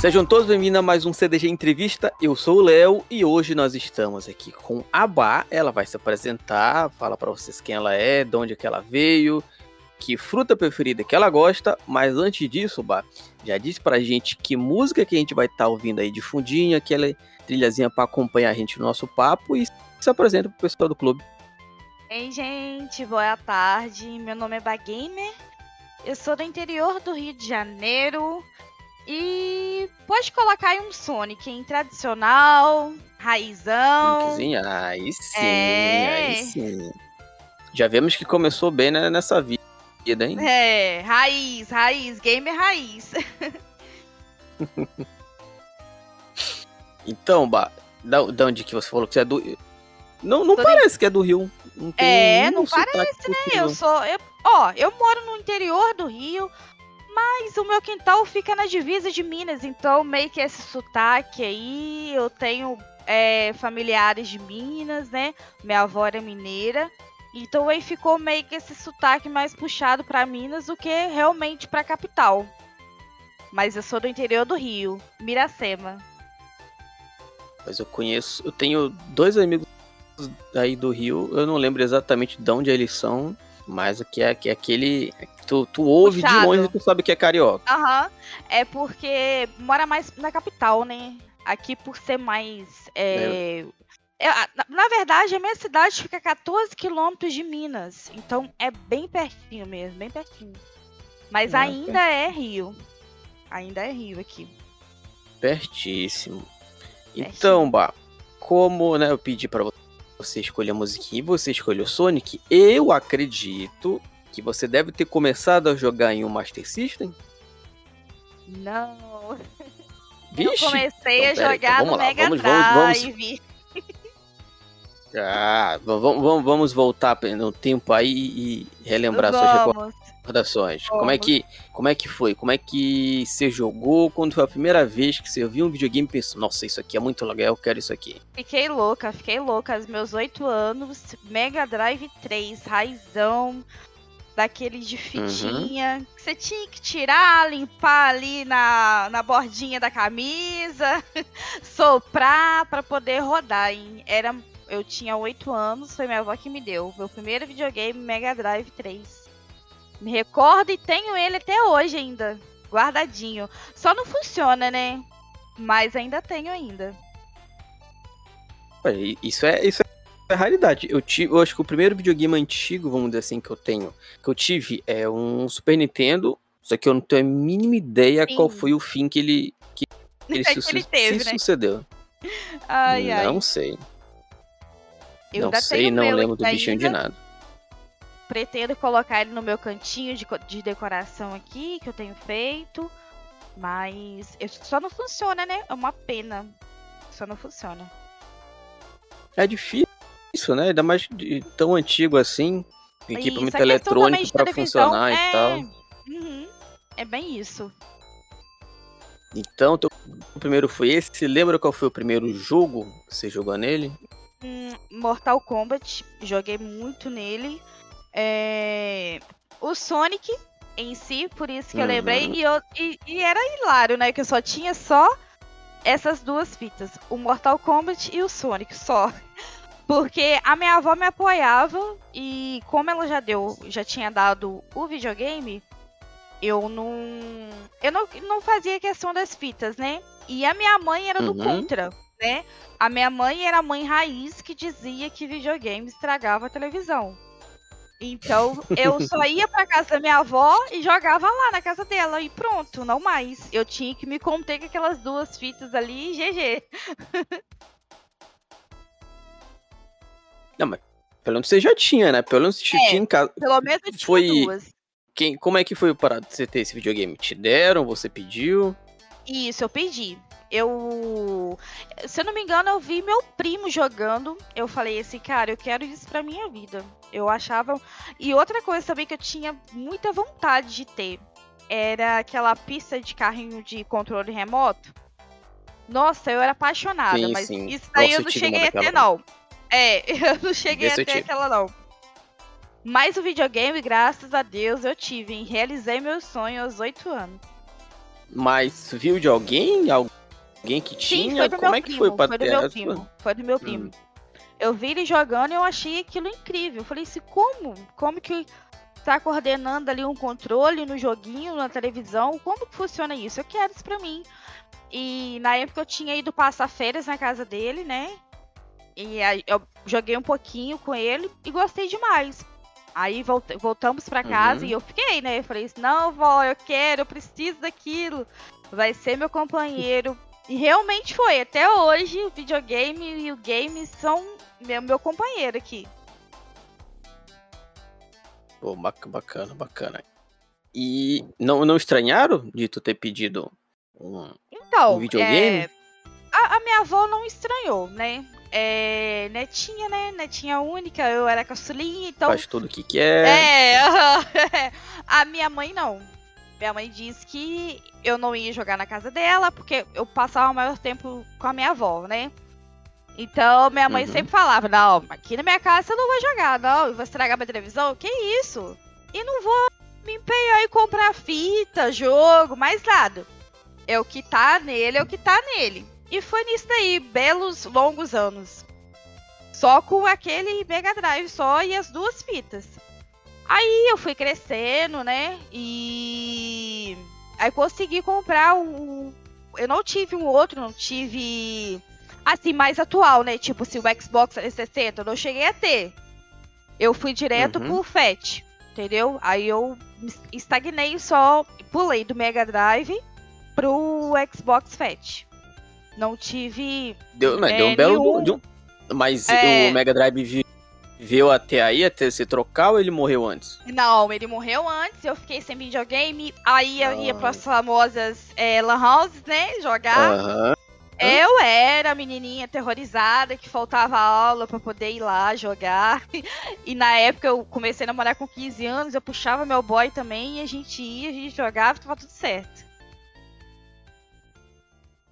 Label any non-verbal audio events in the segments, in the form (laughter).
Sejam todos bem-vindos a mais um CDG Entrevista. Eu sou o Léo e hoje nós estamos aqui com a Bá. Ela vai se apresentar, fala para vocês quem ela é, de onde é que ela veio, que fruta preferida que ela gosta. Mas antes disso, Bá, já disse pra gente que música que a gente vai estar tá ouvindo aí de fundinho, aquela trilhazinha para acompanhar a gente no nosso papo e se apresenta pro pessoal do clube. Ei, gente, boa tarde. Meu nome é Bagamer. Eu sou do interior do Rio de Janeiro. E pode colocar aí um Sonic em tradicional, raizão. Aí sim, é... aí sim. Já vemos que começou bem né, nessa vida, hein? É, raiz, raiz, gamer raiz. (laughs) então, ba, da, da onde que você falou que você é do. Não, não parece de... que é do Rio. Não é, não parece, né? Eu sou. Eu, ó, eu moro no interior do Rio. Mas o meu quintal fica na divisa de Minas, então meio que esse sotaque aí, eu tenho é, familiares de Minas, né? Minha avó era mineira. Então aí ficou meio que esse sotaque mais puxado para Minas do que realmente para capital. Mas eu sou do interior do Rio, Miracema. Mas eu conheço, eu tenho dois amigos aí do Rio, eu não lembro exatamente de onde eles são, mas que é, que é aquele. Tu, tu ouve Puxado. de longe e tu sabe que é carioca. Aham. Uhum. É porque mora mais na capital, né? Aqui por ser mais. É... É, na verdade, a minha cidade fica a 14 quilômetros de Minas. Então é bem pertinho mesmo, bem pertinho. Mas é, ainda é Rio. Ainda é Rio aqui. Pertíssimo. Pertinho. Então, Bah, como né, eu pedi para você escolheu a musiquinha e você escolheu Sonic, eu acredito que você deve ter começado a jogar em um Master System. Não. Vixe, eu comecei então, a jogar então, no lá, Mega vamos, Drive. Vamos, ah, vamos, vamos voltar no tempo aí e relembrar vamos. suas recordações. Vamos. Como é que como é que foi? Como é que você jogou? Quando foi a primeira vez que você viu um videogame e pensou, nossa, isso aqui é muito legal, eu quero isso aqui. Fiquei louca, fiquei louca. Aos meus oito anos, Mega Drive 3, raizão, daquele de fitinha. Uhum. Que você tinha que tirar, limpar ali na, na bordinha da camisa, (laughs) soprar para poder rodar. Hein? Era, eu tinha oito anos, foi minha avó que me deu. Meu primeiro videogame Mega Drive 3. Me recordo e tenho ele até hoje ainda, guardadinho. Só não funciona, né? Mas ainda tenho ainda. Isso é, isso é raridade. Eu tive, eu acho que o primeiro videogame antigo, vamos dizer assim, que eu tenho, que eu tive é um Super Nintendo, só que eu não tenho a mínima ideia Sim. qual foi o fim que ele que (laughs) ele, se, ele teve, né? sucedeu. Ai, não ai. sei. Eu não sei, não lembro do bichinho ainda. de nada pretendo colocar ele no meu cantinho de, de decoração aqui, que eu tenho feito. Mas só não funciona, né? É uma pena. Só não funciona. É difícil, né? Ainda mais de, tão antigo assim. Equipamento eletrônico para funcionar é... e tal. Uhum. É bem isso. Então, o primeiro foi esse. Você lembra qual foi o primeiro jogo que você jogou nele? Hum, Mortal Kombat. Joguei muito nele. É... O Sonic em si, por isso que uhum. eu lembrei. E, eu, e, e, era hilário, né? Que eu só tinha só essas duas fitas: o Mortal Kombat e o Sonic, só. Porque a minha avó me apoiava e como ela já deu, já tinha dado o videogame, eu não. Eu não, não fazia questão das fitas, né? E a minha mãe era do uhum. contra, né? A minha mãe era a mãe raiz que dizia que videogame estragava a televisão. Então, eu (laughs) só ia pra casa da minha avó e jogava lá na casa dela. E pronto, não mais. Eu tinha que me conter com aquelas duas fitas ali e GG. (laughs) Não, mas pelo menos você já tinha, né? Pelo menos você é, tinha em casa. Pelo menos eu tinha foi... duas. Quem, como é que foi o parado de você ter esse videogame? Te deram? Você pediu? Isso, eu pedi eu. Se eu não me engano, eu vi meu primo jogando. Eu falei assim, cara, eu quero isso pra minha vida. Eu achava. E outra coisa também que eu tinha muita vontade de ter era aquela pista de carrinho de controle remoto. Nossa, eu era apaixonada, sim, mas sim. isso daí Nossa, eu não cheguei a ter, não. É, (laughs) eu não cheguei Esse a ter aquela, não. Mas o videogame, graças a Deus, eu tive, hein? Realizei meu sonho aos oito anos. Mas viu de alguém? Alguém que Sim, tinha? Como é que primo, foi pra foi do meu primo, foi do meu Hum. primo. Eu vi ele jogando e eu achei aquilo incrível. Eu falei assim, como? Como que tá coordenando ali um controle no joguinho, na televisão? Como que funciona isso? Eu quero isso pra mim. E na época eu tinha ido passar férias na casa dele, né? E aí eu joguei um pouquinho com ele e gostei demais. Aí volt- voltamos pra casa Uhum. e eu fiquei, né? Eu falei assim, não, vó, eu quero, eu preciso daquilo. Vai ser meu companheiro. E realmente foi. Até hoje, o videogame e o game são meu, meu companheiro aqui. Pô, bac- bacana, bacana. E não, não estranharam de tu ter pedido um, Então, um videogame? é, a, a minha avó não estranhou, né? É, netinha, né? Netinha única, eu era caçulinha, então. Faz tudo o que quer. É, (laughs) a minha mãe não. Minha mãe disse que eu não ia jogar na casa dela, porque eu passava o maior tempo com a minha avó, né? Então, minha mãe Uhum. sempre falava, não, aqui na minha casa você não vai jogar, não, eu vou estragar minha televisão, que isso? E não vou me empenhar em comprar fita, jogo, mais nada. É o que tá nele, é o que tá nele. E foi nisso daí, belos, longos anos. Só com aquele Mega Drive só e as duas fitas. Aí eu fui crescendo, né? E aí consegui comprar um. Eu não tive um outro, não tive assim mais atual, né? Tipo se o Xbox 360, eu não cheguei a ter. Eu fui direto Uhum. pro FAT, entendeu? Aí eu estagnei só, pulei do Mega Drive pro Xbox Fat. Não tive Deu, mas É, deu um belo. nenhum. deu- mas É. o Mega Drive vi- viveu até aí, até se trocar ou ele morreu antes? Não, ele morreu antes, eu fiquei sem videogame, aí eu ia Ah. pras famosas é, lan houses, né, jogar. Aham. Eu era a menininha aterrorizada que faltava aula pra poder ir lá jogar. (laughs) E na época eu comecei a namorar com 15 anos, eu puxava meu boy também e a gente ia, a gente jogava, tava tudo certo.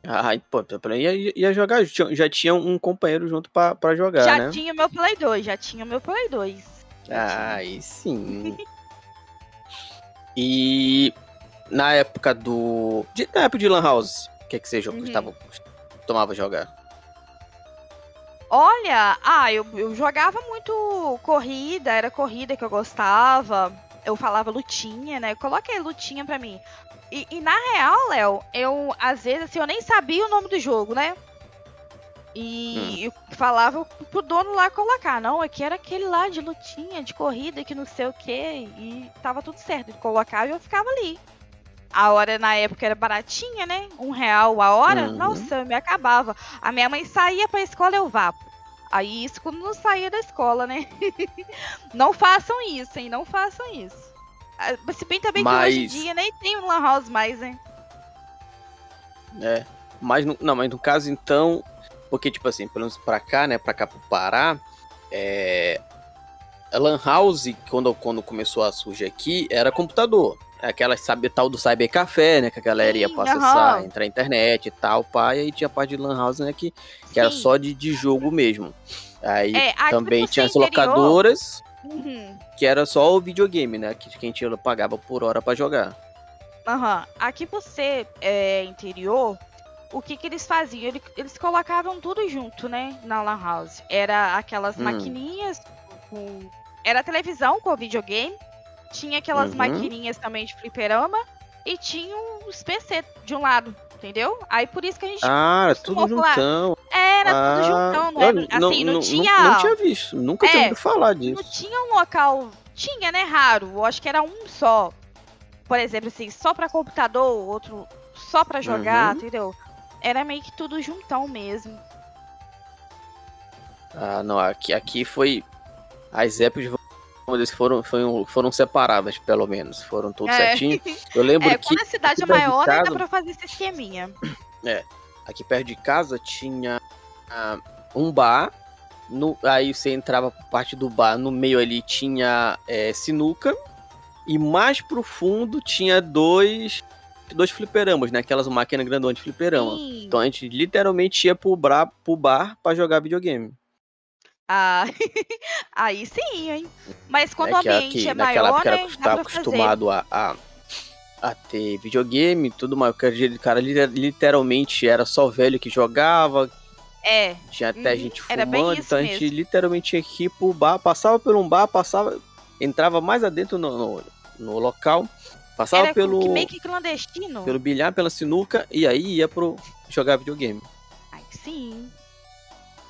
Ah, pô, menos ia, ia jogar. Já, tinha um companheiro junto pra, pra jogar, já né? tinha meu Play 2, já tinha meu Play 2. Já Ah, tinha. aí sim. (laughs) e na época do. De, na época de Lan House, o que, que você Uhum. gostava, tomava jogar? Olha, ah, eu, eu jogava muito corrida, era corrida que eu gostava. Eu falava lutinha, né? Eu coloquei lutinha pra mim. E, e na real, Léo, eu, às vezes, assim, eu nem sabia o nome do jogo, né? E eu falava pro dono lá colocar, não, aqui era aquele lá de lutinha, de corrida, que não sei o quê. E tava tudo certo. Ele colocava e eu ficava ali. A hora na época era baratinha, né? Um real a hora. Uhum. Nossa, eu me acabava. A minha mãe saía pra escola, eu vá. Aí isso quando não saía da escola, né? (laughs) não façam isso, hein? Não façam isso. Ah, Se bem também que hoje em Mas- dia nem tem um lan house mais, né? É. Mas no, não, mas no caso então. Porque, tipo assim, pelo menos pra cá, né? Pra cá pro Pará. É. A Lan House, quando, quando começou a surgir aqui, era computador. Aquela, sabe, tal do Cybercafé, né? Que a galera ia pra acessar, entrar na internet e tal. E aí tinha a parte de Lan House, né? Que, que era só de, de jogo mesmo. Aí É, também tinha as interior- locadoras, Uhum. que era só o videogame, né? Que, que a gente pagava por hora pra jogar. Aham. Aqui por ser é, interior, o que que eles faziam? Ele- Eles colocavam tudo junto, né? Na Lan House. Era aquelas Hum. maquininhas com. Era televisão com videogame. Tinha aquelas Uhum. maquininhas também de fliperama. E tinha os PC de um lado, entendeu? Aí por isso que a gente. Ah, era tudo juntão. Era ah, tudo juntão, não eu era, assim, não, tinha. Não, tinha visto, nunca tinha É, ouvido falar Não disso. tinha um local. Tinha, né? Raro. Eu acho que era um só. Por exemplo, assim, só pra computador, outro só pra jogar, Uhum. entendeu? Era meio que tudo juntão mesmo. Ah, não, aqui, aqui foi. As épocas dizer, foram, foram, foram separadas, pelo menos. Foram tudo É. certinho. (laughs) Eu lembro É, que quando a cidade é maior, né, dá casa- pra fazer esse esqueminha. (clears throat) aqui perto de casa tinha ah, um bar. No, aí você entrava por parte do bar, no meio ali tinha é, sinuca. E mais pro fundo tinha dois, dois fliperamas, né? Aquelas máquinas grandonas de fliperama. Sim. Então a gente literalmente ia pro, bra, pro bar pra jogar videogame. Ah, (laughs) aí sim, hein? Mas quando é o que ambiente aqui, é naquela maior, época né? Dá acostumado a, a, a ter videogame tudo mais. O cara literalmente era só velho que jogava. É. Tinha até uhum. gente fumando, então a gente mesmo. literalmente tinha que ir pro bar, passava por um bar, passava, entrava mais adentro no, no, no local, passava era pelo. meio que clandestino. Pelo bilhar, pela sinuca, e aí ia pro jogar videogame. Ai, sim.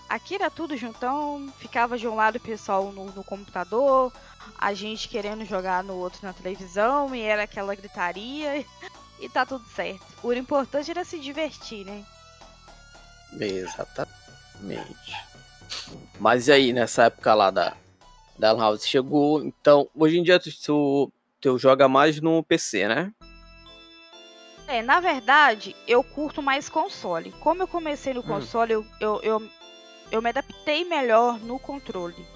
Aqui era tudo juntão, ficava de um lado o pessoal no, no computador, a gente querendo jogar no outro na televisão, e era aquela gritaria, (laughs) e tá tudo certo. O importante era se divertir, né? Exatamente. Mas e aí, nessa época lá da, da House, chegou, então, hoje em dia tu, tu joga mais no PC, né? É, na verdade, eu curto mais console. Como eu comecei no hum. console, eu, eu, eu eu me adaptei melhor no controle,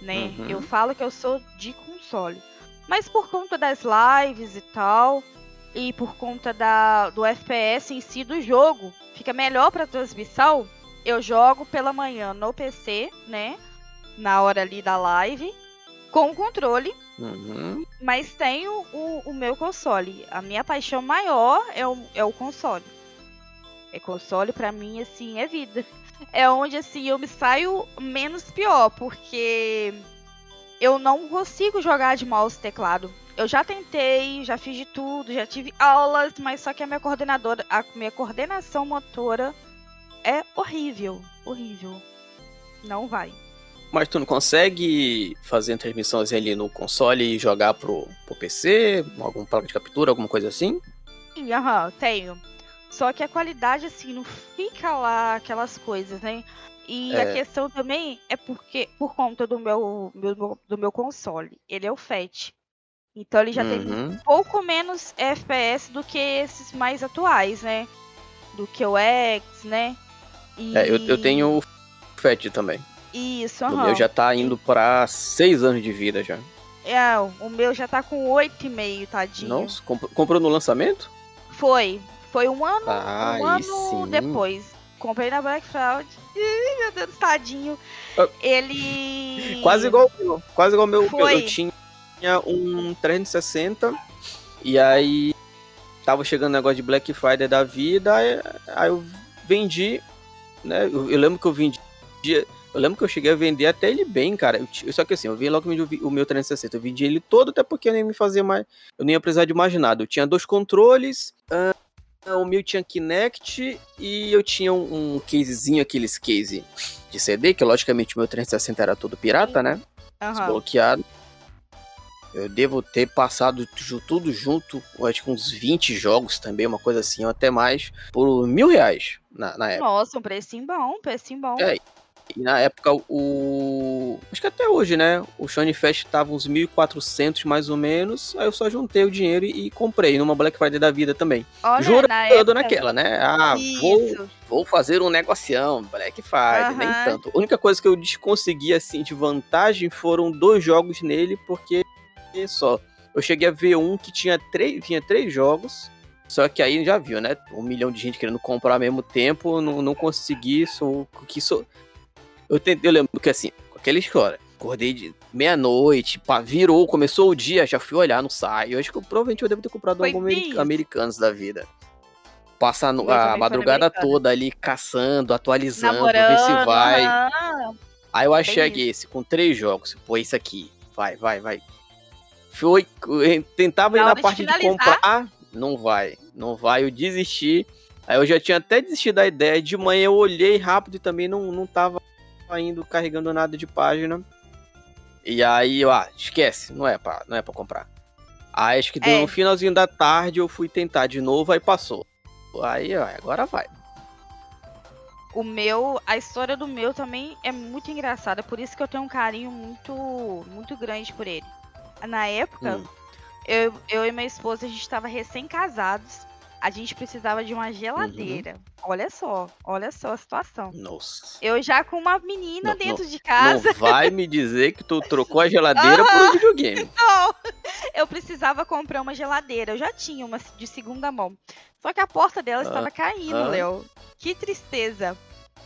né? Uhum. Eu falo que eu sou de console. Mas por conta das lives e tal, e por conta da, do FPS em si do jogo, fica melhor para transmissão. Eu jogo pela manhã no PC, né? Na hora ali da live, com o controle. Uhum. Mas tenho o, o, meu console. A minha paixão maior é o, é o console. É console para mim, assim, é vida é onde assim eu me saio menos pior, porque eu não consigo jogar de mouse e teclado. Eu já tentei, já fiz de tudo, já tive aulas, mas só que a minha coordenadora, a minha coordenação motora é horrível, horrível. Não vai. Mas tu não consegue fazer transmissões ali no console e jogar pro, pro PC? Algum placa de captura, alguma coisa assim? Sim, aham, tenho. Só que a qualidade, assim, não fica lá aquelas coisas, né? E é. a questão também é porque, por conta do meu, meu, do meu console, ele é o FAT. Então ele já uhum. tem um pouco menos FPS do que esses mais atuais, né? Do que o X, né? E... É, eu, eu tenho o FAT também. Isso, aham. O meu já tá indo pra 6 anos de vida já. É, o meu já tá com 8,5, tadinho. Nossa, comprou no lançamento? Foi, foi um ano, ah, um ano sim. depois. Comprei na Black Friday. Ih, meu Deus, tadinho. Ah. Ele. Quase igual meu. Quase igual o meu. Foi. Eu tinha um 360. E aí. Tava chegando o negócio de Black Friday da vida. Aí, aí eu vendi. Né? Eu, eu, lembro que eu vendi. Eu lembro que eu cheguei a vender até ele bem, cara. Eu, só que assim, eu vi logo o meu 360. Eu vendi ele todo, até porque eu nem me fazia mais. Eu nem ia precisar de mais nada. Eu tinha dois controles. Uh, o meu tinha Kinect e eu tinha um, um casezinho, aqueles case de CD, que logicamente o meu 360 era todo pirata, né? Uhum. Desbloqueado. Eu devo ter passado tudo junto, acho que uns 20 jogos também, uma coisa assim, ou até mais, por mil reais na, na época. Nossa, um precinho bom, um precinho bom. É, e na época, o. Acho que até hoje, né? O Shiny Fest tava uns 1.400 mais ou menos. Aí eu só juntei o dinheiro e, e comprei numa Black Friday da vida também. Olha, Jurando na época... naquela, né? Ah, vou, vou fazer um negocião, Black Friday, nem tanto. A única coisa que eu consegui, assim, de vantagem foram dois jogos nele, porque só. Eu cheguei a ver um que tinha três, vinha três jogos. Só que aí já viu, né? Um milhão de gente querendo comprar ao mesmo tempo, não, não consegui. Sou, que sou, eu, tentei, eu lembro que assim, aquela história. Acordei de meia-noite, virou, começou o dia, já fui olhar no site. Eu acho que eu, provavelmente eu devo ter comprado Foi algum americ americanos da vida. Passar a madrugada toda ali caçando, atualizando, Namorando, ver se vai. Aí eu achei que esse, com três jogos. Pô, isso aqui. Vai, vai, vai. Foi. Tentava ir na parte de, de comprar. Não vai. Não vai. Eu desisti. Aí eu já tinha até desistido da ideia. De manhã eu olhei rápido e também não, não tava indo carregando nada de página. E aí, ó, esquece, não é pra, não é pra comprar. Aí acho que deu é. no finalzinho da tarde eu fui tentar de novo, aí passou. Aí, ó, agora vai. O meu, a história do meu também é muito engraçada, por isso que eu tenho um carinho muito, muito grande por ele. Na época, hum. eu, eu e minha esposa, a gente estava recém-casados a gente precisava de uma geladeira. Uhum. Olha só, olha só a situação. Nossa. Eu já com uma menina não, dentro não, de casa. Não vai me dizer que tu trocou a geladeira por um videogame. (laughs) Não, eu precisava comprar uma geladeira. Eu já tinha uma de segunda mão. Só que a porta dela estava caindo, ah. Léo. Que tristeza.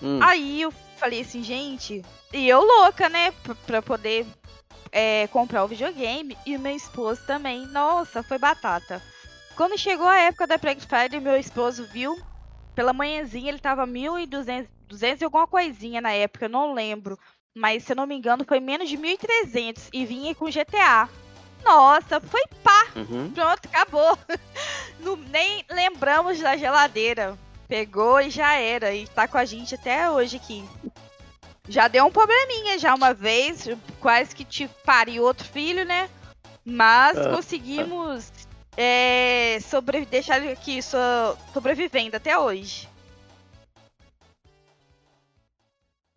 Hum. Aí eu falei assim, gente, e eu louca, né, pra poder é, comprar o videogame. E o meu esposo também. Nossa, foi batata. Quando chegou a época da Black Friday, meu esposo viu. Pela manhãzinha ele tava 1.200 200 e alguma coisinha na época, eu não lembro. Mas se eu não me engano, foi menos de 1.300 e vinha com GTA. Nossa, foi pá! Uhum. Pronto, acabou. (laughs) Não, nem lembramos da geladeira. Pegou e já era. E tá com a gente até hoje aqui. Já deu um probleminha já uma vez, quase que te pariu outro filho, né? Mas ah, conseguimos é, sobre, deixar aqui so, sobrevivendo até hoje.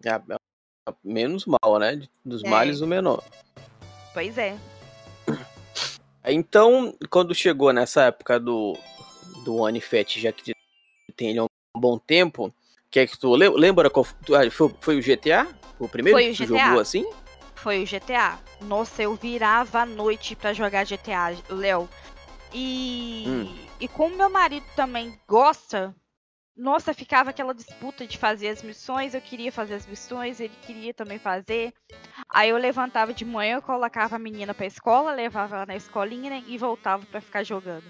É, menos mal, né? Dos é. males o menor. Pois é. Então, quando chegou nessa época do, do Anifet, já que tem ele há um bom tempo, que é que tu lembra qual ah, foi, foi o GTA? O primeiro foi que tu GTA. jogou assim? Foi o GTA. Nossa, eu virava a noite para jogar GTA, Léo. E, hum. e como meu marido também gosta, nossa, ficava aquela disputa de fazer as missões. Eu queria fazer as missões, ele queria também fazer. Aí eu levantava de manhã, eu colocava a menina pra escola, levava ela na escolinha né, e voltava para ficar jogando.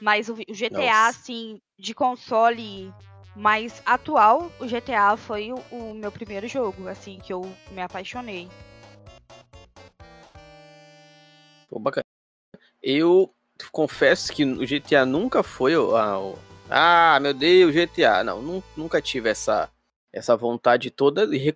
Mas o, o GTA, Nossa. assim, de console mais atual, o GTA foi o, o, meu primeiro jogo, assim, que eu me apaixonei. Pô, bacana. Eu confesso que o GTA nunca foi a, ah, meu Deus, GTA. Não, nunca tive essa, essa vontade toda e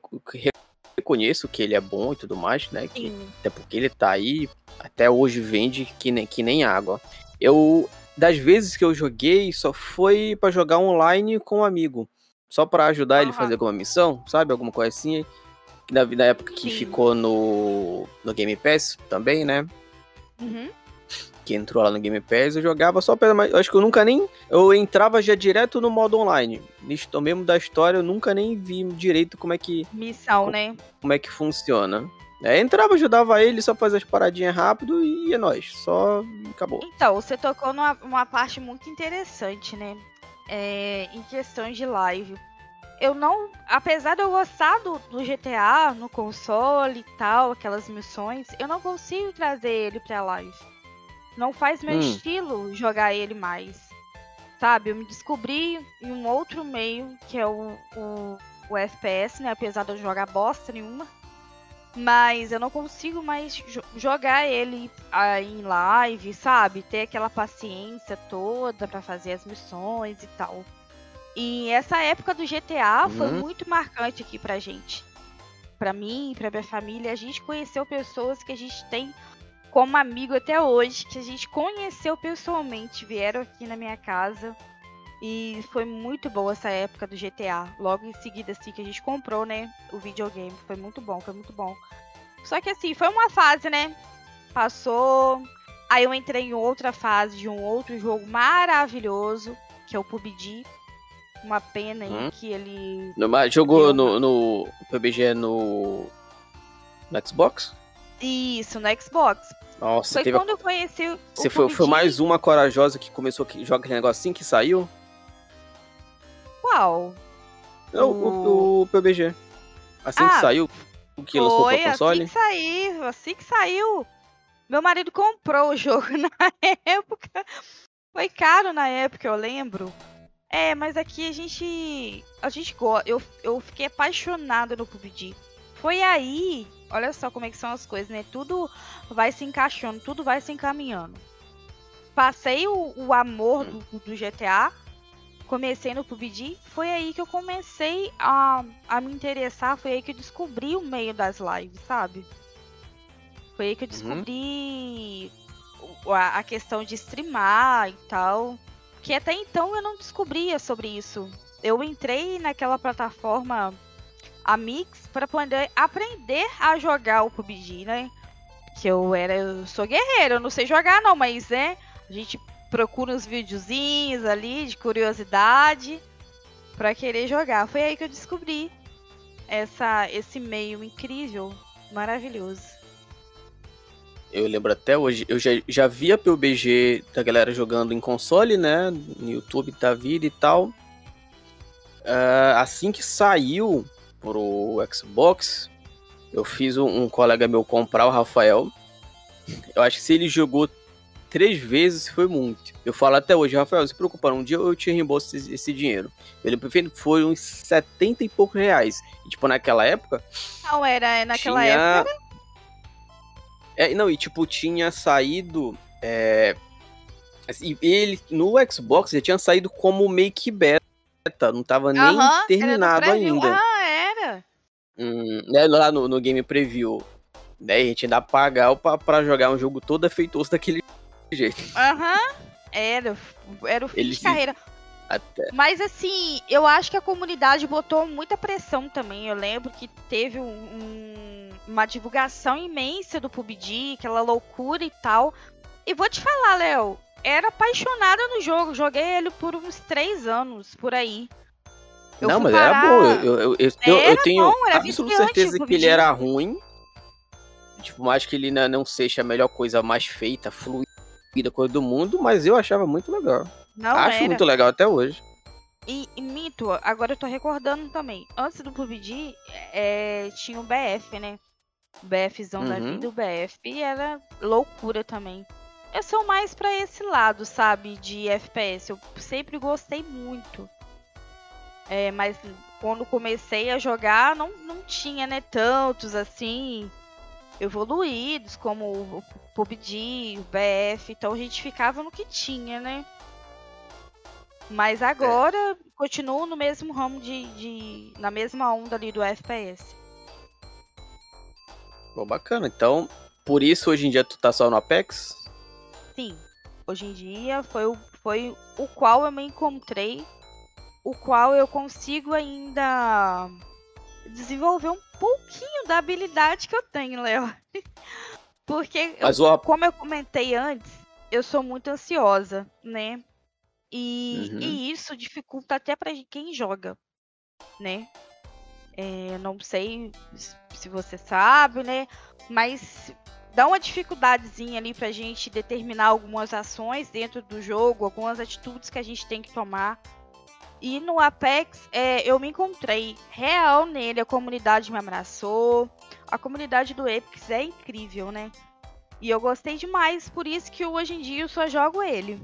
reconheço que ele é bom e tudo mais, né? Que, até porque ele tá aí, até hoje vende que nem, que nem água. Eu das vezes que eu joguei, só foi para jogar online com um amigo. Só para ajudar uhum. ele a fazer alguma missão, sabe? Alguma coisa assim. Na, na época que Sim. ficou no, no Game Pass também, né? Uhum. Que entrou lá no Game Pass, eu jogava só pela. Eu acho que eu nunca nem. Eu entrava já direto no modo online. Nisto mesmo da história, eu nunca nem vi direito como é que. Missão, como, né? Como é que funciona. É, entrava, ajudava ele, só fazia as paradinhas rápido e é nóis. Só acabou. Então, você tocou numa uma parte muito interessante, né? É, em questões de live. Eu não. Apesar de eu gostar do, do, GTA no console e tal, aquelas missões, eu não consigo trazer ele pra live. Não faz meu hum. estilo jogar ele mais. Sabe? Eu me descobri em um outro meio, que é o, o, o FPS, né? Apesar de eu jogar bosta nenhuma. Mas eu não consigo mais jogar ele ah, em live, sabe? Ter aquela paciência toda para fazer as missões e tal. E essa época do GTA uhum. foi muito marcante aqui pra gente. Pra mim, pra minha família, a gente conheceu pessoas que a gente tem como amigo até hoje, que a gente conheceu pessoalmente, vieram aqui na minha casa. E foi muito boa essa época do GTA. Logo em seguida, assim, que a gente comprou, né? O videogame. Foi muito bom, foi muito bom. Só que assim, foi uma fase, né? Passou. Aí eu entrei em outra fase de um outro jogo maravilhoso, que é o PUBG. Uma pena aí hum. que ele. No, jogou no, no PUBG no. No Xbox? Isso, no Xbox. Nossa, foi quando a... eu conheci o Você foi, foi mais uma corajosa que começou a jogar aquele negócio assim que saiu? Qual? É, o, o, o PUBG. Assim ah, que saiu, o que lançou pro console? Assim que saiu, assim que saiu. Meu marido comprou o jogo (laughs) na época. Foi caro na época, eu lembro. É, mas aqui a gente. A gente gosta. Eu, eu fiquei apaixonada no PUBG. Foi aí. Olha só como é que são as coisas, né? Tudo vai se encaixando, tudo vai se encaminhando. Passei o, o amor do, do GTA comecei no PUBG, foi aí que eu comecei a, a me interessar, foi aí que eu descobri o meio das lives, sabe? Foi aí que eu uhum. descobri uhum. a, a, questão de streamar e tal. Que até então eu não descobria sobre isso. Eu entrei naquela plataforma Amix para poder aprender a jogar o PUBG, né? Que eu era, eu sou guerreiro, eu não sei jogar não, mas né, a gente procura uns videozinhos ali de curiosidade para querer jogar. Foi aí que eu descobri essa esse meio incrível, maravilhoso. Eu lembro até hoje, eu já, já vi a PUBG da galera jogando em console, né? No YouTube da vida e tal. Uh, assim que saiu pro Xbox, eu fiz um, um colega meu comprar o Rafael. Eu acho que se ele jogou três vezes foi muito. Eu falo até hoje, Rafael, se preocupar, um dia eu te reembolso esse, esse dinheiro. Ele foi uns 70 e poucos reais. E, tipo, naquela época. Não, era naquela tinha... época. É, não, e tipo, tinha saído. É... Assim, ele no Xbox já tinha saído como make beta, não tava nem terminado ainda. Ah? Né, lá no, no Game Preview. Daí a gente ainda pagar pra, pra jogar um jogo todo feitoso daquele (laughs) jeito. Aham, uhum. era, era o fim Ele de carreira. Até. Mas assim, eu acho que a comunidade botou muita pressão também. Eu lembro que teve um, um, uma divulgação imensa do PUBG, aquela loucura e tal. E vou te falar, Léo, era apaixonada no jogo. Joguei ele por uns três anos, por aí. Eu não, mas parar... era bom. Eu, eu, eu, eu, eu tenho bom, absoluta certeza que ele era ruim. Tipo, mais que ele não seja a melhor coisa mais feita, fluida, coisa do mundo, mas eu achava muito legal. Não Acho era. muito legal até hoje. E, e mito, agora eu tô recordando também. Antes do PUBG, é, tinha o BF, né? O BFzão uhum. da vida, o BF era loucura também. Eu sou mais para esse lado, sabe, de FPS. Eu sempre gostei muito. É, mas quando comecei a jogar, não, não tinha, né, tantos assim evoluídos, como o PUBG, o BF, então a gente ficava no que tinha, né? Mas agora é. continuo no mesmo ramo de, de. na mesma onda ali do FPS. Bom, bacana. Então, por isso hoje em dia tu tá só no Apex? Sim. Hoje em dia foi o, foi o qual eu me encontrei, o qual eu consigo ainda desenvolver um pouquinho da habilidade que eu tenho, Léo. (laughs) Porque, eu, como eu comentei antes, eu sou muito ansiosa, né? E, uhum. e isso dificulta até para quem joga, né? É, não sei se você sabe, né? Mas dá uma dificuldadezinha ali pra gente determinar algumas ações dentro do jogo, algumas atitudes que a gente tem que tomar e no Apex, é, eu me encontrei real nele, a comunidade me abraçou. A comunidade do Apex é incrível, né? E eu gostei demais, por isso que hoje em dia eu só jogo ele.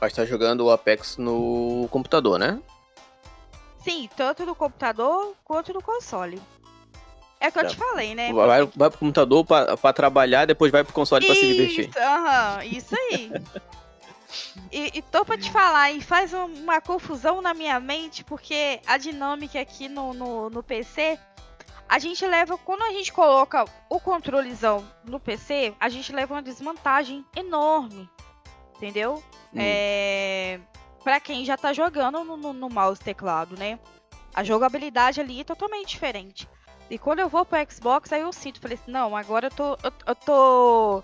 Vai estar jogando o Apex no computador, né? Sim, tanto no computador quanto no console. É o que eu te falei, né? Vai, vai pro computador pra, pra trabalhar, depois vai pro console isso, pra se divertir. Aham, isso aí. (laughs) E, e tô pra te falar, e faz uma confusão na minha mente, porque a dinâmica aqui no, no, no PC, a gente leva, quando a gente coloca o controlezão no PC, a gente leva uma desvantagem enorme, entendeu? Hum. É, pra quem já tá jogando no, no, no mouse teclado, né? A jogabilidade ali é totalmente diferente. E quando eu vou pro Xbox, aí eu sinto, falei assim, não, agora eu tô, eu, eu tô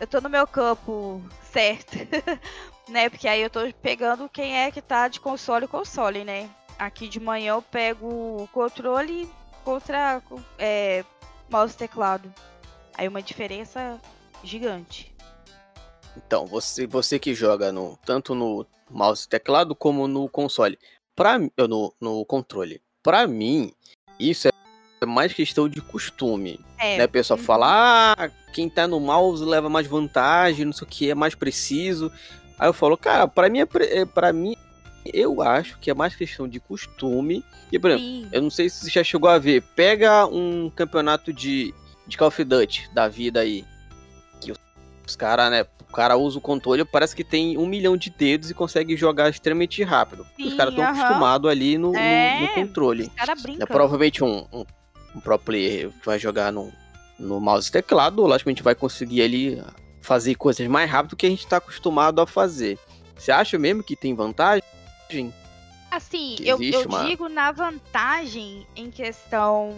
eu tô no meu campo certo, (laughs) né? Porque aí eu tô pegando quem é que tá de console console, né? Aqui de manhã eu pego o controle contra é, mouse e teclado. Aí uma diferença gigante. Então, você, você que joga no, tanto no mouse e teclado como no console, pra, no, no controle, pra mim, isso é é mais questão de costume. É. Né? O pessoal uhum. fala, ah, quem tá no mouse leva mais vantagem, não sei o que, é mais preciso. Aí eu falo, cara, pra mim, é, é pra mim eu acho que é mais questão de costume. E, por exemplo, Sim. eu não sei se você já chegou a ver, pega um campeonato de, de Call of Duty da vida aí. Que os caras, né? O cara usa o controle, parece que tem um milhão de dedos e consegue jogar extremamente rápido. Sim, os caras estão uh -huh. acostumados ali no, é, no, no, controle. Os cara brinca. É, provavelmente um, um um pro player que vai jogar no, no mouse e teclado, logicamente vai conseguir ali fazer coisas mais rápido do que a gente está acostumado a fazer. Você acha mesmo que tem vantagem? Assim, eu, eu uma... digo na vantagem em questão.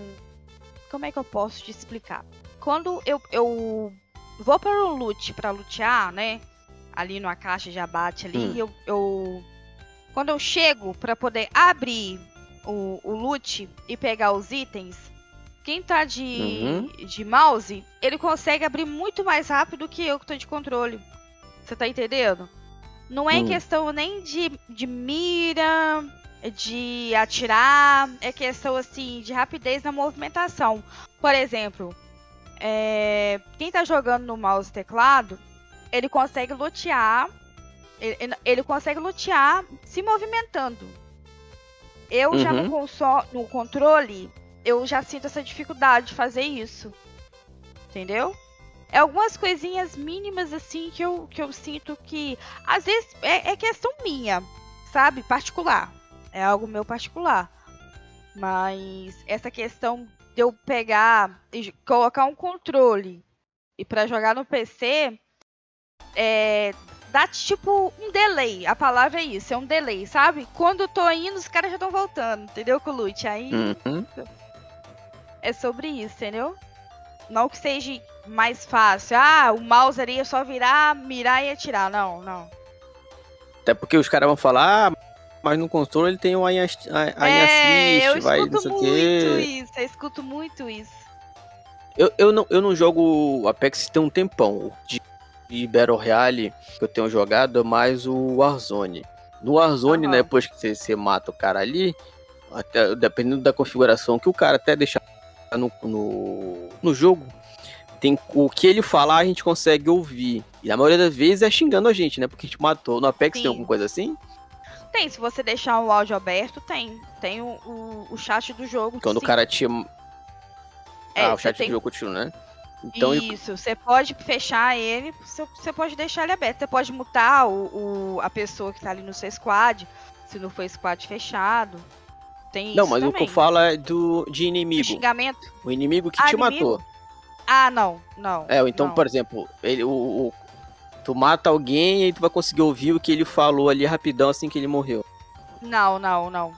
Como é que eu posso te explicar? Quando eu, eu vou para o loot para lutear, né? Ali numa caixa de abate ali, hum. eu, eu. Quando eu chego para poder abrir o, o loot e pegar os itens, quem tá de, uhum. de mouse, ele consegue abrir muito mais rápido que eu que tô de controle. Você tá entendendo? Não é uhum. questão nem de, de mira, de atirar, é questão assim de rapidez na movimentação. Por exemplo, é, quem tá jogando no mouse e teclado, ele consegue lutear. Ele, ele consegue lutear se movimentando. Eu uhum. já no, console, no controle, eu já sinto essa dificuldade de fazer isso. Entendeu? É algumas coisinhas mínimas assim que eu, que eu sinto que. Às vezes é, é questão minha, sabe? Particular. É algo meu particular. Mas essa questão de eu pegar e colocar um controle e para jogar no PC é, dá tipo um delay. A palavra é isso, é um delay, sabe? Quando eu tô indo, os caras já estão voltando, entendeu, loot? Aí uhum. É sobre isso, entendeu? Não que seja mais fácil. Ah, o mouse ali é só virar, mirar e atirar. Não, não. Até porque os caras vão falar, ah, mas no controle ele tem o aim, é, assist, eu vai, escuto muito isso, eu escuto muito isso. Eu, eu, não, eu não jogo Apex tem um tempão. De, de Battle Royale que eu tenho jogado é mais o Warzone. No Warzone, uhum. né, depois que você, você, mata o cara ali, até, dependendo da configuração que o cara até deixar no, no, no jogo, tem o que ele falar a gente consegue ouvir. E a maioria das vezes é xingando a gente, né? Porque a gente matou. No Apex Sim. tem alguma coisa assim? Tem, se você deixar o áudio aberto, tem. Tem o, o, o chat do jogo. Quando o cara te. É, ah, o chat tem... do jogo continua, né? Então, Isso, você pode fechar ele, você pode deixar ele aberto. Você pode mutar o, o, a pessoa que tá ali no seu squad, se não for squad fechado. Tem não, mas também. o que eu falo é do, de inimigo. De xingamento? O inimigo que ah, te inimigo? matou. Ah, não, não. É, então, não. por exemplo, ele, o, o, Tu mata alguém e tu vai conseguir ouvir o que ele falou ali rapidão assim que ele morreu. Não, não, não.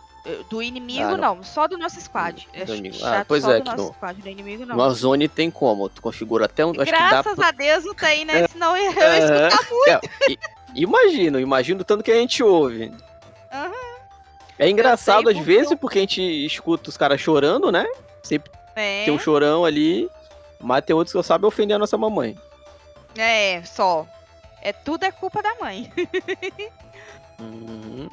Do inimigo, ah, não. não. Só do nosso squad. Do inimigo. Ah, pois é, que no, squad. Do inimigo, não. No Warzone tem como. Tu configura até um. Graças a Deus não tem, né? Senão eu ia é, escutar muito. É, imagino, imagino tanto que a gente ouve. É engraçado às vezes, eu... porque a gente escuta os caras chorando, né? Sempre é. tem um chorão ali. Mas tem outros que eu sabe ofender a nossa mamãe. É, só. É tudo é culpa da mãe. uhum.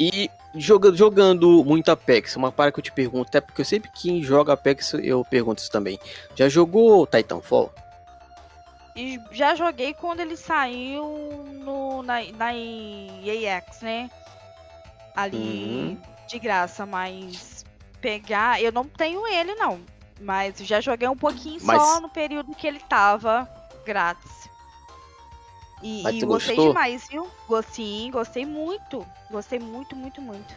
E joga, jogando muito Apex, uma para que eu te pergunto, até porque eu sempre que joga Apex eu pergunto isso também. Já jogou Titanfall? E já joguei quando ele saiu no, na, na EAX, né? Ali uhum. de graça, mas pegar. Eu não tenho ele, não. Mas já joguei um pouquinho mas... só no período que ele tava grátis. E, e gostei gostou? demais, viu? Sim, gostei muito. Gostei muito, muito, muito.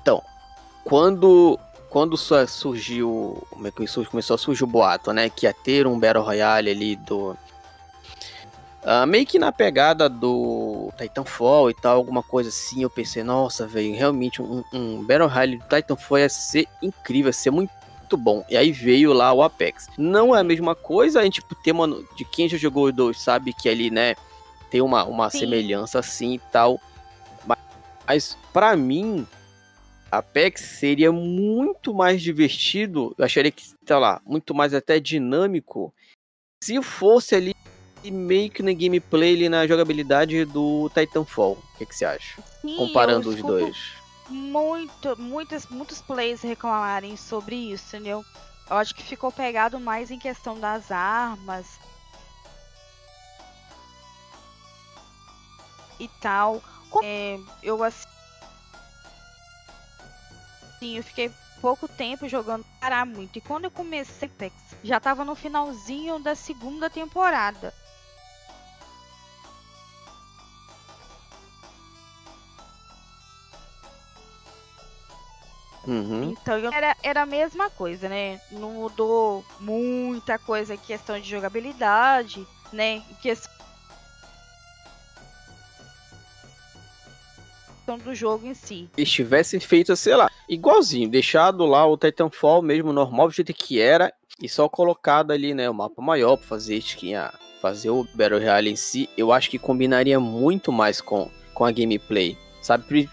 Então, quando quando surgiu, é começou a surgir o boato, né, que ia ter um Battle Royale ali do uh, meio que na pegada do Titanfall e tal, alguma coisa assim, eu pensei, nossa, velho, realmente um, um Battle Royale do Titanfall ia ser incrível, ia ser muito bom. E aí veio lá o Apex. Não é a mesma coisa, a gente tipo, tem uma de quem já jogou os dois sabe que ali, né, tem uma, uma semelhança assim e tal. Mas, mas para mim, Apex seria muito mais divertido, eu acharia que, sei lá, muito mais até dinâmico, se fosse ali meio que na gameplay ali na jogabilidade do Titanfall. O que, que você acha? Sim, Comparando os dois. Muito, muitos, muitos players reclamarem sobre isso, entendeu? Eu acho que ficou pegado mais em questão das armas, e tal. É, eu assim. Eu fiquei pouco tempo jogando parar muito. E quando eu comecei Apex, já tava no finalzinho da segunda temporada. Uhum. Então era, era a mesma coisa, né? Não mudou muita coisa em questão de jogabilidade, né? Em questão do jogo em si. Eles tivessem feito, sei lá, igualzinho, deixado lá o Titanfall mesmo normal, do jeito que era, e só colocado ali, né, o mapa maior pra fazer skin, fazer o Battle Royale em si, eu acho que combinaria muito mais com, com a gameplay, sabe?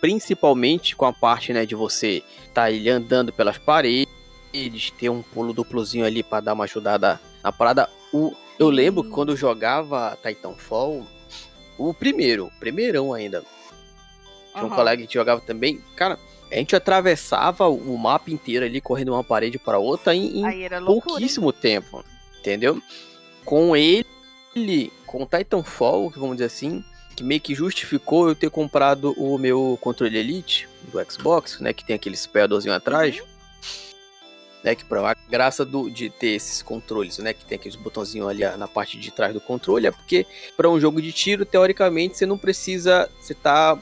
Principalmente com a parte, né, de você tá ele andando pelas paredes, ter um pulo duplozinho ali para dar uma ajudada na parada. O, eu lembro que quando eu jogava Titanfall, o primeiro, primeirão ainda, tinha um colega que jogava também. Cara, A gente atravessava o mapa inteiro ali, correndo uma parede para outra em, em pouquíssimo tempo, entendeu? Com ele, com o Titanfall, vamos dizer assim, que meio que justificou eu ter comprado o meu controle Elite do Xbox, né, que tem aquele espelhadorzinho atrás. Né, que pra graça do, de ter esses controles, né, que tem aqueles botãozinhos ali na parte de trás do controle, é porque para um jogo de tiro, teoricamente, você não precisa, você tá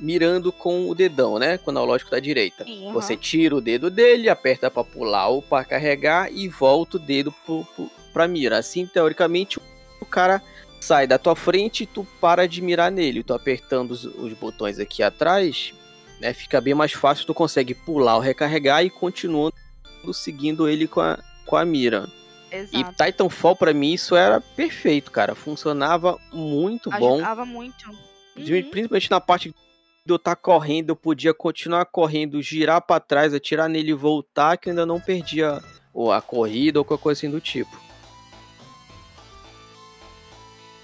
mirando com o dedão, né? Com o analógico da direita. Uhum. Você tira o dedo dele, aperta para pular ou para carregar e volta o dedo pra mira. Assim, teoricamente, o cara sai da tua frente e tu para de mirar nele. Tu apertando os, os botões aqui atrás, né? Fica bem mais fácil, tu consegue pular ou recarregar e continuando seguindo ele com a, com a mira. Exato. E Titanfall, para mim, isso era perfeito, cara. Funcionava muito Ajudava bom. Ajudava muito. Uhum. Principalmente na parte de eu estar tá correndo, eu podia continuar correndo, girar para trás, atirar nele e voltar, que eu ainda não perdia ou a corrida ou qualquer coisa assim do tipo.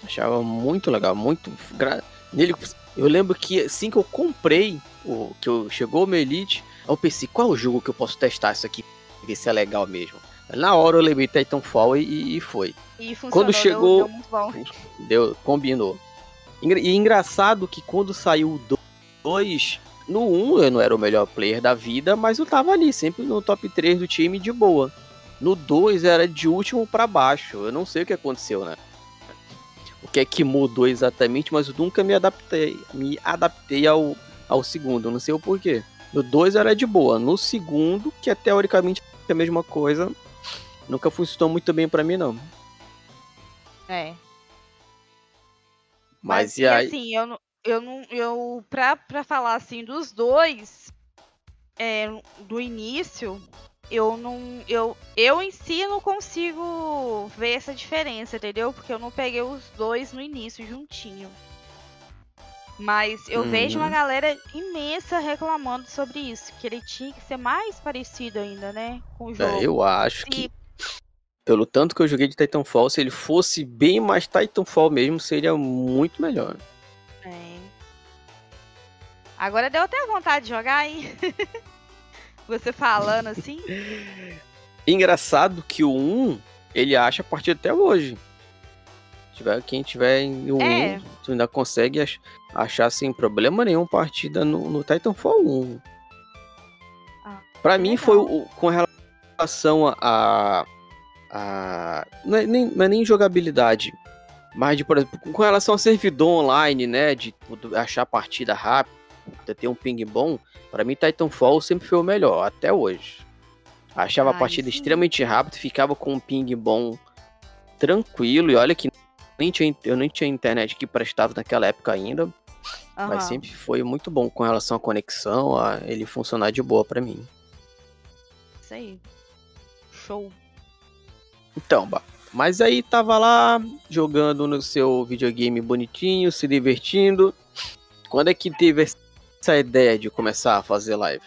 Achava muito legal, muito. Nele, eu lembro que assim que eu comprei, o que eu, chegou o meu Elite, eu pensei, qual é o jogo que eu posso testar isso aqui? Ver se é legal mesmo. Na hora eu lembrei Titanfall e, e foi. E quando chegou, deu, deu, (laughs) deu combinou. E engraçado que quando saiu o 2, no 1 eu não era o melhor player da vida, mas eu tava ali, sempre no top 3 do time de boa. No 2 era de último para baixo. Eu não sei o que aconteceu, né? O que é que mudou exatamente, mas eu nunca me adaptei, me adaptei ao, ao segundo, não sei o porquê. No 2 era de boa, no segundo, que é teoricamente a mesma coisa, nunca funcionou muito bem para mim não. É. Mas, mas e aí? Assim, eu, eu não. Eu, pra, pra falar assim dos dois, é, do início, eu não. Eu, eu em si não consigo ver essa diferença, entendeu? Porque eu não peguei os dois no início juntinho. Mas eu uhum. vejo uma galera imensa reclamando sobre isso, que ele tinha que ser mais parecido ainda, né? Com o é, jogo. É, eu acho que. Pelo tanto que eu joguei de Titanfall, se ele fosse bem mais Titanfall mesmo, seria muito melhor. É. Agora deu até vontade de jogar, hein? (laughs) Você falando assim. (laughs) Engraçado que o 1, ele acha a partir até hoje. Tiver, quem tiver em é. 1, tu ainda consegue achar sem problema nenhum partida no, no Titanfall 1. Ah, pra mim legal. foi o, com relação a. a não, é nem, não é nem jogabilidade. Mas, de, por exemplo, com relação a servidor online, né? De, de achar partida rápida ter um ping bom, para mim Titanfall sempre foi o melhor, até hoje. Achava Ai, a partida sim. extremamente rápida, ficava com um ping bom tranquilo, e olha que nem tinha, eu nem tinha internet que prestava naquela época ainda, uhum. mas sempre foi muito bom com relação à conexão, a ele funcionar de boa para mim. Isso aí. Show. Então, mas aí tava lá jogando no seu videogame bonitinho, se divertindo. Quando é que teve essa ideia de começar a fazer live?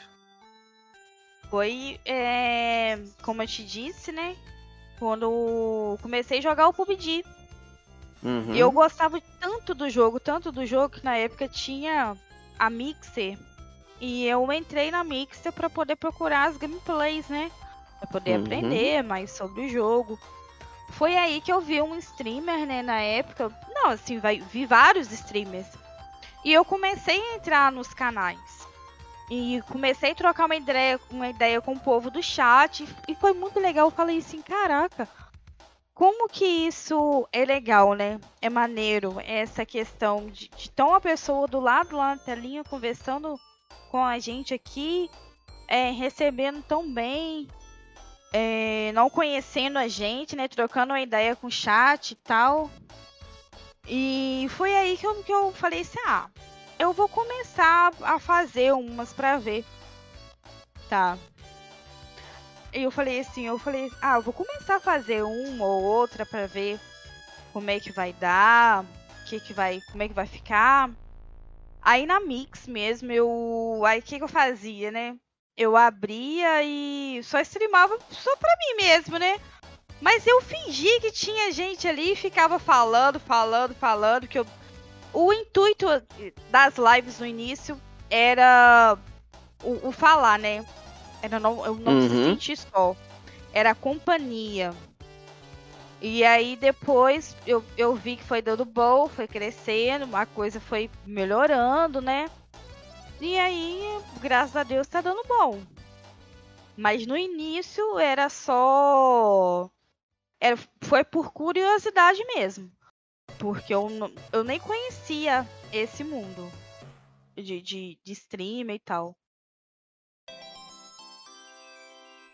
Foi, é, como eu te disse, né? Quando comecei a jogar o PUBG. Uhum. Eu gostava tanto do jogo, tanto do jogo, que na época tinha a Mixer. E eu entrei na Mixer para poder procurar as gameplays, né? Pra poder uhum. aprender mais sobre o jogo. Foi aí que eu vi um streamer, né, na época. Não, assim, vai, vi vários streamers. E eu comecei a entrar nos canais. E comecei a trocar uma ideia, uma ideia com o povo do chat. E foi muito legal. Eu falei assim, caraca, como que isso é legal, né? É maneiro essa questão de, de ter uma pessoa do lado lá na telinha conversando com a gente aqui, é, recebendo tão bem, é, não conhecendo a gente, né? Trocando uma ideia com o chat e tal. E foi aí que eu, que eu falei assim: ah, eu vou começar a fazer umas pra ver. Tá. E eu falei assim, eu falei, ah, eu vou começar a fazer uma ou outra pra ver como é que vai dar, que que vai, como é que vai ficar. Aí na Mix mesmo, eu, aí o que que eu fazia, né? Eu abria e só streamava só pra mim mesmo, né? Mas eu fingi que tinha gente ali e ficava falando, falando, falando, que eu... O intuito das lives no início era o, o falar, né? Era não, eu não uhum. se sentir só. Era a companhia. E aí depois eu, eu vi que foi dando bom, foi crescendo, a coisa foi melhorando, né? E aí, graças a Deus, tá dando bom. Mas no início era só. Era, foi por curiosidade mesmo. Porque eu, eu nem conhecia esse mundo de, de, de streamer e tal.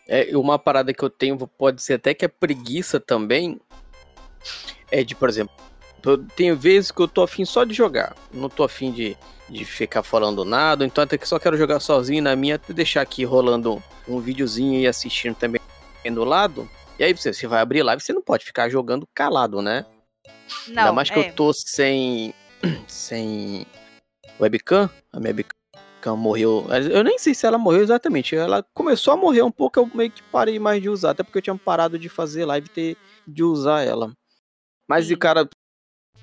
É, uma parada que eu tenho, pode ser até que é preguiça também. É de, por exemplo, tem vezes que eu tô afim só de jogar. Não tô afim de, de ficar falando nada. Então até que só quero jogar sozinho na minha, até deixar aqui rolando um videozinho e assistindo também do lado. E aí você, você vai abrir live, você não pode ficar jogando calado, né? Não, Ainda mais que é. eu tô sem. (clears throat) sem webcam. A minha webcam morreu. Eu nem sei se ela morreu exatamente. Ela começou a morrer um pouco, eu meio que parei mais de usar. Até porque eu tinha parado de fazer live ter de usar ela. Mas o cara.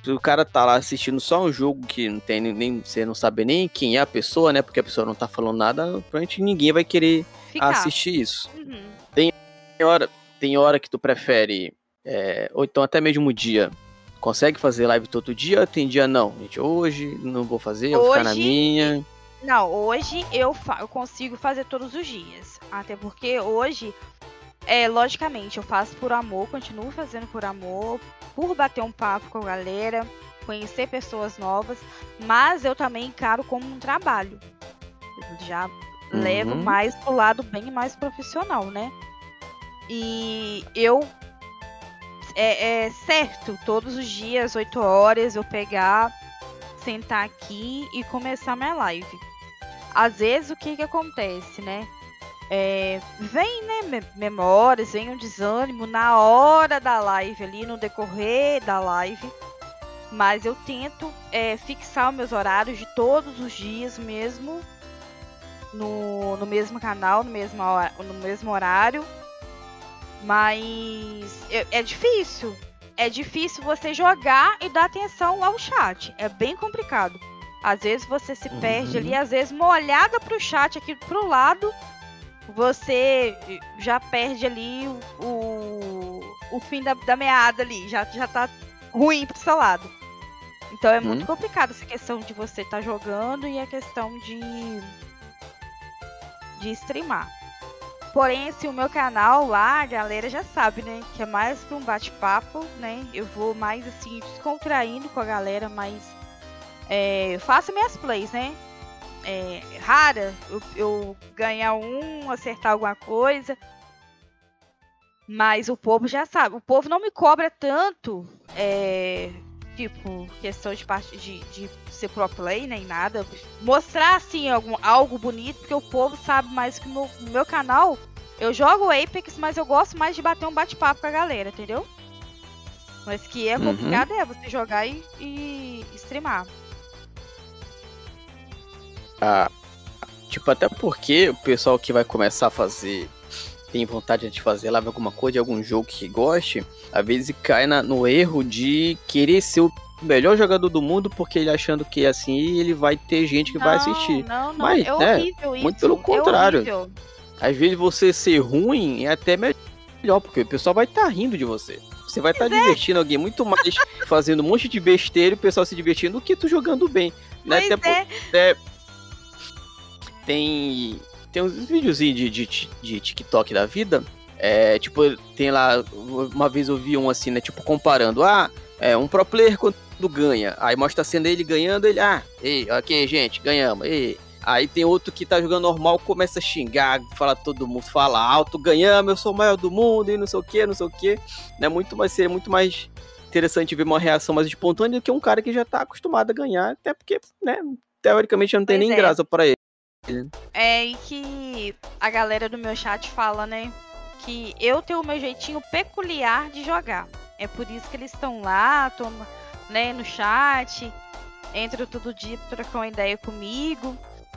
O cara tá lá assistindo só um jogo que não tem nem. Você não sabe nem quem é a pessoa, né? Porque a pessoa não tá falando nada. Provavelmente ninguém vai querer Ficar. assistir isso. Uhum. Tem hora. Tem hora que tu prefere. É, ou então até mesmo dia consegue fazer live todo dia? Tem dia não? Gente, hoje não vou fazer, hoje, vou ficar na minha. Não, hoje eu, eu consigo fazer todos os dias. Até porque hoje, é, logicamente, eu faço por amor, continuo fazendo por amor, por bater um papo com a galera, conhecer pessoas novas, mas eu também encaro como um trabalho. Eu já uhum. levo mais pro lado bem mais profissional, né? E eu é, é certo, todos os dias, 8 horas, eu pegar, sentar aqui e começar minha live. Às vezes, o que que acontece, né? É, vem, né, memórias, vem um desânimo na hora da live ali, no decorrer da live. Mas eu tento é, fixar meus horários de todos os dias mesmo no, no mesmo canal, no mesmo, no mesmo horário. Mas é, difícil. É difícil você jogar e dar atenção ao chat. É bem complicado. Às vezes você se uhum. perde ali, às vezes uma olhada pro chat aqui pro lado, você já perde ali o, o, o fim da, da, meada ali, já, já tá ruim pro seu lado. Então é uhum. muito complicado essa questão de você estar tá jogando e a questão de de streamar. Porém, assim, o meu canal lá, a galera já sabe, né? Que é mais que um bate-papo, né? Eu vou mais, assim, descontraindo com a galera, mas é, faço minhas plays, né? É, rara eu, eu ganhar um, acertar alguma coisa. Mas o povo já sabe. O povo não me cobra tanto. É, tipo, questão de parte de, de ser pro play, nem nada. Mostrar, assim, algum, algo bonito, porque o povo sabe mais que no meu, meu canal. Eu jogo Apex, mas eu gosto mais de bater um bate-papo com a galera, entendeu? Mas que é uhum. complicado uhum. é você jogar e, e streamar. Ah, tipo, até porque o pessoal que vai começar a fazer tem vontade de fazer live alguma coisa de algum jogo que goste, às vezes cai na, no erro de querer ser o melhor jogador do mundo porque ele achando que é assim ele vai ter gente que não, vai assistir. Não, não, Mas, é né, horrível isso. Muito pelo é contrário. É às vezes você ser ruim é até melhor, porque o pessoal vai estar tá rindo de você. Você vai estar tá é. divertindo alguém muito mais fazendo um monte de besteira e o pessoal se divertindo do que tu jogando bem. Né? Até, é. até, tem tem uns videozinhos de, de, de TikTok da vida. É, tipo, tem lá. Uma vez eu vi um assim, né? Tipo, comparando. Ah, é um pro player quando ganha. Aí mostra a cena dele ganhando, ele. Ah, ei, ok, gente, ganhamos. Ei. Aí tem outro que tá jogando normal, começa a xingar, fala todo mundo, fala alto, ganhamos, eu sou o maior do mundo e não sei o que, não sei o que. Né? Muito mais, seria muito mais interessante ver uma reação mais espontânea do que um cara que já tá acostumado a ganhar, até porque, né, teoricamente não tem pois nem é. graça para ele. É e que a galera do meu chat fala, né? Que eu tenho o meu jeitinho peculiar de jogar. É por isso que eles estão lá, tô, né, no chat, entram todo dia pra trocar uma ideia comigo.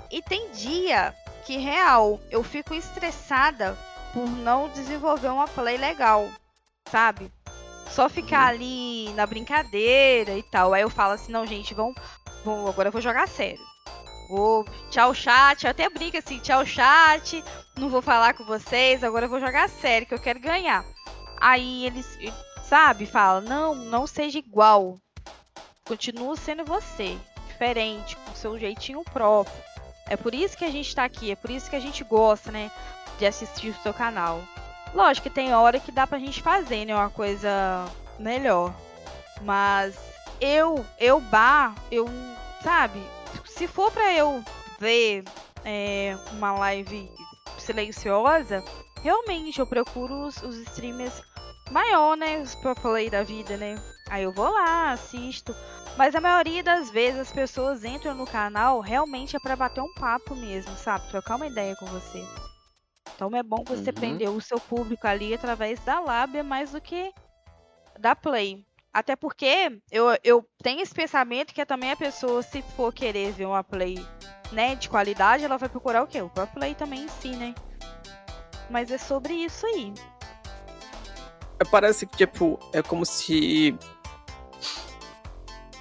E tem dia que, real, eu fico estressada por não desenvolver uma play legal, sabe? Só ficar uhum. ali na brincadeira e tal. Aí eu falo assim, não, gente, vamos, vamos agora eu vou jogar sério. Vou, tchau chat, eu até brinco assim, tchau chat, não vou falar com vocês, agora eu vou jogar sério, que eu quero ganhar. Aí eles, sabe, fala, não, não seja igual. Continua sendo você, diferente, com seu jeitinho próprio. É por isso que a gente tá aqui, é por isso que a gente gosta, né, de assistir o seu canal. Lógico que tem hora que dá pra gente fazer, né, uma coisa melhor. Mas eu, eu bar, eu, sabe, se for pra eu ver é, uma live silenciosa, realmente eu procuro os, os streamers maior, né? Os pro play da vida, né? Aí eu vou lá, assisto. Mas a maioria das vezes as pessoas entram no canal realmente é para bater um papo mesmo, sabe? Trocar uma ideia com você. Então é bom você uhum. prender o seu público ali através da lábia mais do que da play. Até porque eu, eu tenho esse pensamento que é também a pessoa, se for querer ver uma play né, de qualidade, ela vai procurar o quê? O próprio play também em si, né? Mas é sobre isso aí. É, parece que, tipo, é como se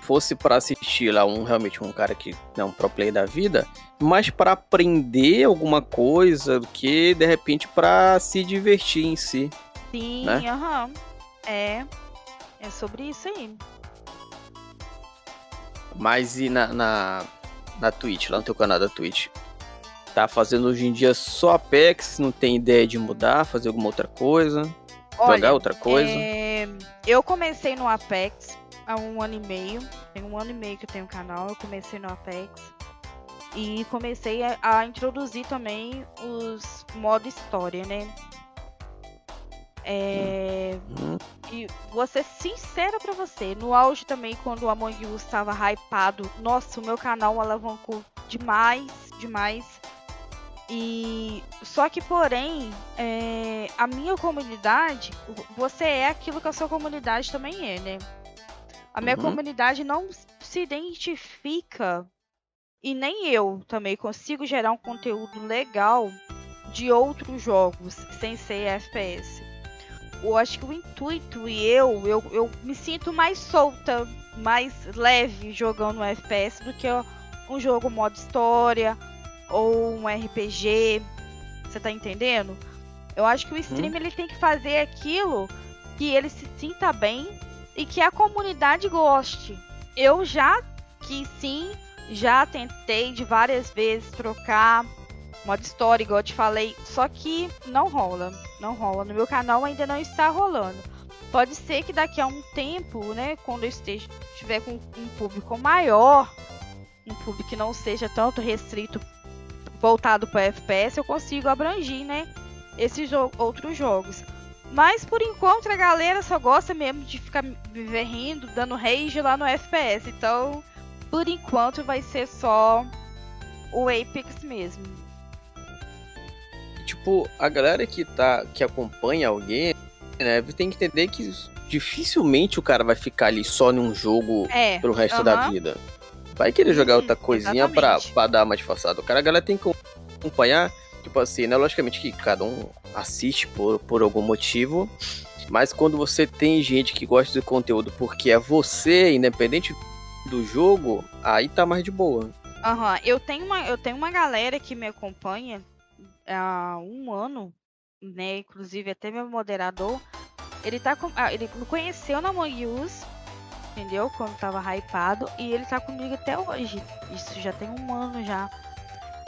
fosse para assistir lá um realmente um cara que é um pro play da vida, mas para aprender alguma coisa do que de repente para se divertir em si. Sim, né? aham. Né? Uhum. É. É sobre isso aí. Mas e na, na, na Twitch, lá no teu canal da Twitch? Tá fazendo hoje em dia só Apex? Não tem ideia de mudar, fazer alguma outra coisa? Olha, jogar outra coisa? É... Eu comecei no Apex há um ano e meio. Tem um ano e meio que eu tenho o canal. Eu comecei no Apex. E comecei a, a introduzir também os modo história, né? É... E vou ser sincera pra você, no auge também, quando o Among Us estava hypado, nossa, o meu canal alavancou demais, demais. E só que, porém, é... a minha comunidade, você é aquilo que a sua comunidade também é, né? A minha uhum. comunidade não se identifica e nem eu também consigo gerar um conteúdo legal de outros jogos sem ser FPS eu acho que o intuito e eu, eu, eu me sinto mais solta, mais leve jogando um FPS do que um jogo modo história ou um RPG. Você tá entendendo? Eu acho que o stream hum. ele tem que fazer aquilo que ele se sinta bem e que a comunidade goste. Eu já que sim, já tentei de várias vezes trocar modo história, igual eu te falei, só que não rola, não rola. No meu canal ainda não está rolando. Pode ser que daqui a um tempo, né, quando eu esteja, estiver com um público maior, um público que não seja tanto restrito, voltado para FPS, eu consigo abranger, né, esses jo outros jogos. Mas por enquanto a galera só gosta mesmo de ficar viver rindo, dando rage lá no FPS. Então, por enquanto vai ser só o Apex mesmo tipo, a galera que tá que acompanha alguém, né, tem que entender que dificilmente o cara vai ficar ali só num jogo é, pelo resto uh -huh. da vida. Vai querer jogar outra coisinha pra, pra dar uma disfarçada. O cara, a galera tem que acompanhar, tipo assim, né? Logicamente que cada um assiste por, por algum motivo. Mas quando você tem gente que gosta do conteúdo porque é você, independente do jogo, aí tá mais de boa. Aham, uhum. eu, tenho uma, eu tenho uma galera que me acompanha há um ano, né? Inclusive até meu moderador, ele tá com, ah, ele me conheceu na Among Us, entendeu? Quando tava hypado e ele tá comigo até hoje. Isso já tem um ano já.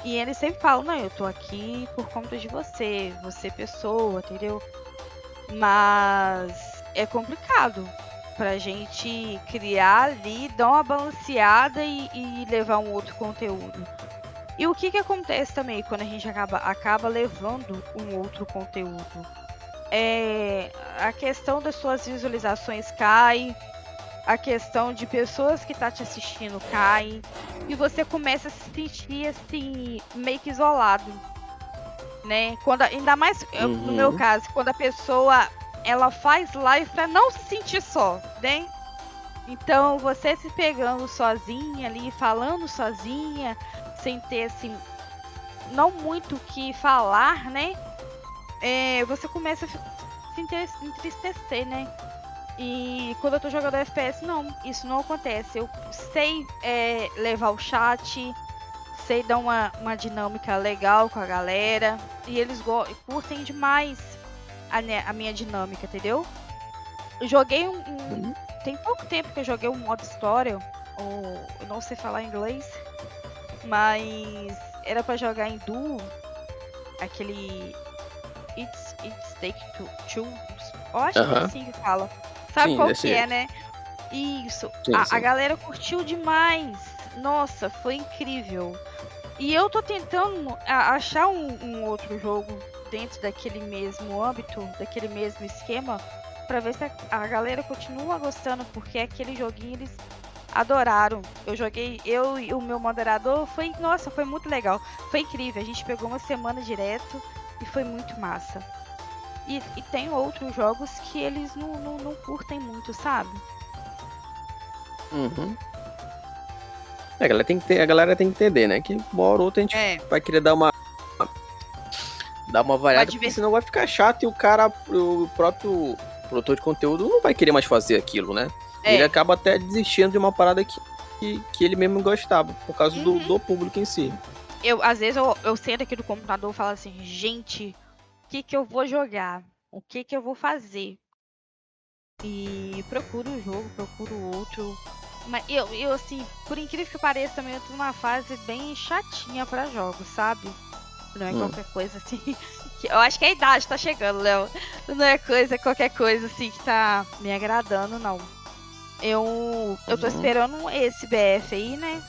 E ele sempre fala, não, eu tô aqui por conta de você, você pessoa, entendeu? Mas é complicado pra gente criar ali, dar uma balanceada e, e levar um outro conteúdo. E o que, que acontece também quando a gente acaba, acaba levando um outro conteúdo? É, a questão das suas visualizações cai, a questão de pessoas que estão tá te assistindo cai, e você começa a se sentir assim, meio que isolado. Né? Quando, ainda mais uhum. no meu uhum. caso, quando a pessoa ela faz live para não se sentir só, né? Então você se pegando sozinha ali, falando sozinha, sem ter assim não muito o que falar, né? É, você começa a se entristecer, né? E quando eu tô jogando FPS, não, isso não acontece. Eu sei é, levar o chat, sei dar uma, uma dinâmica legal com a galera. E eles curtem demais a, a, minha dinâmica, entendeu? Eu joguei um, um uhum. Tem pouco tempo que eu joguei um modo história. Ou eu não sei falar inglês. Mas era para jogar em duo. Aquele. It's, it's Take Two. Eu acho uhum. que é assim que fala. Sabe Sim, qual que é, né? Isso. Sim, a, sim. a galera curtiu demais. Nossa, foi incrível. E eu tô tentando achar um, um, outro jogo dentro daquele mesmo âmbito, daquele mesmo esquema, para ver se a, a, galera continua gostando, porque aquele joguinho eles adoraram. Eu joguei, eu e o meu moderador, foi, nossa, foi muito legal. Foi incrível. A gente pegou uma semana direto e foi muito massa. E, e tem outros jogos que eles não, não, não curtem muito, sabe? Uhum. É, a galera tem que ter, a galera tem que entender, né? Que uma hora ou outra a gente é. vai querer dar uma dar uma variada, porque senão vai ficar chato e o cara, o próprio produtor de conteúdo não vai querer mais fazer aquilo, né? É. Ele acaba até desistindo de uma parada que, que, que ele mesmo gostava, por causa uhum. do, do público em si. Eu, às vezes, eu, eu sento aqui no computador e falo assim, gente, o que que eu vou jogar? O que que eu vou fazer? E procuro um jogo, procuro outro, mas eu, eu, assim, por incrível que pareça, também eu tô numa fase bem chatinha para jogos, sabe? Não é hum. qualquer coisa assim. (laughs) Que, eu acho que a idade tá chegando, Léo. Não é coisa, qualquer coisa assim que tá me agradando, não. Eu, eu tô uhum. esperando esse BF aí, né?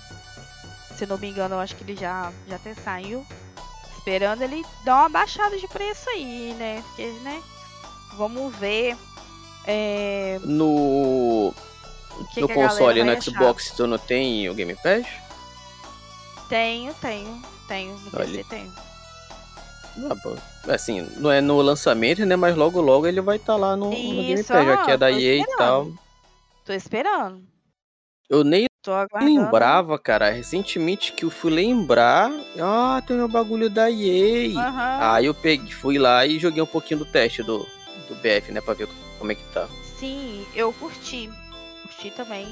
Se não me engano, eu acho que ele já, já até saiu. Esperando ele dar uma baixada de preço aí, né? Porque, né? Vamos ver. É... No que no que console no Xbox achar? tu não tem o Game Pass? Tenho, tenho, tenho. No Olha. PC tenho. Ah, assim, não é no lançamento, né? Mas logo logo ele vai estar tá lá no, Isso, no Game Pass, já que é da EA e tal. Tô esperando. Eu nem lembrava, cara, recentemente que eu fui lembrar. Ah, tem o bagulho da EA. Uhum. Aí eu peguei, fui lá e joguei um pouquinho do teste do, do BF, né? Pra ver como é que tá. Sim, eu curti curti também.